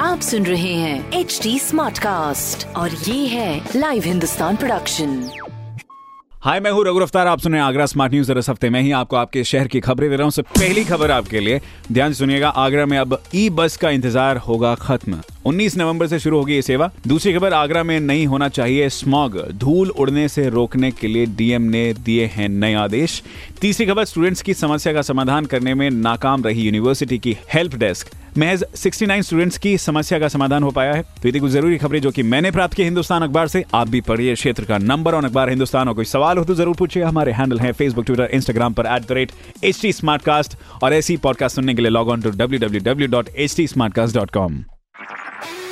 आप सुन रहे हैं एच डी स्मार्ट कास्ट और ये है लाइव हिंदुस्तान प्रोडक्शन हाय मैं हूँ रघु अफ्तार। आप सुन रहे आगरा स्मार्ट न्यूज़ इस हफ़्ते में ही आपको आपके शहर की खबरें दे रहा हूँ। पहली खबर आपके लिए। ध्यान सुनिएगा, आगरा में अब ई बस का इंतज़ार होगा खत्म। 19 नवंबर से शुरू होगी ये सेवा। दूसरी खबर, आगरा में नहीं होना चाहिए स्मॉग। धूल उड़ने से रोकने के लिए डीएम ने दिए हैं नए आदेश। तीसरी खबर स्टूडेंट्स की समस्या का समाधान करने में नाकाम रही यूनिवर्सिटी की हेल्प डेस्क महज 69 स्टूडेंट्स की समस्या का समाधान हो पाया है। तो ये कुछ ज़रूरी खबरें जो कि मैंने प्राप्त की हिंदुस्तान अखबार से। आप भी पढ़िए क्षेत्र का नंबर और अखबार हिंदुस्तान। और कोई सवाल हो तो ज़रूर पूछिए। हमारे हैंडल है फेसबुक ट्विटर इंस्टाग्राम पर at the rate H T और ऐसी पॉडकास्ट सुनने के लिए log on to W W W dot H T com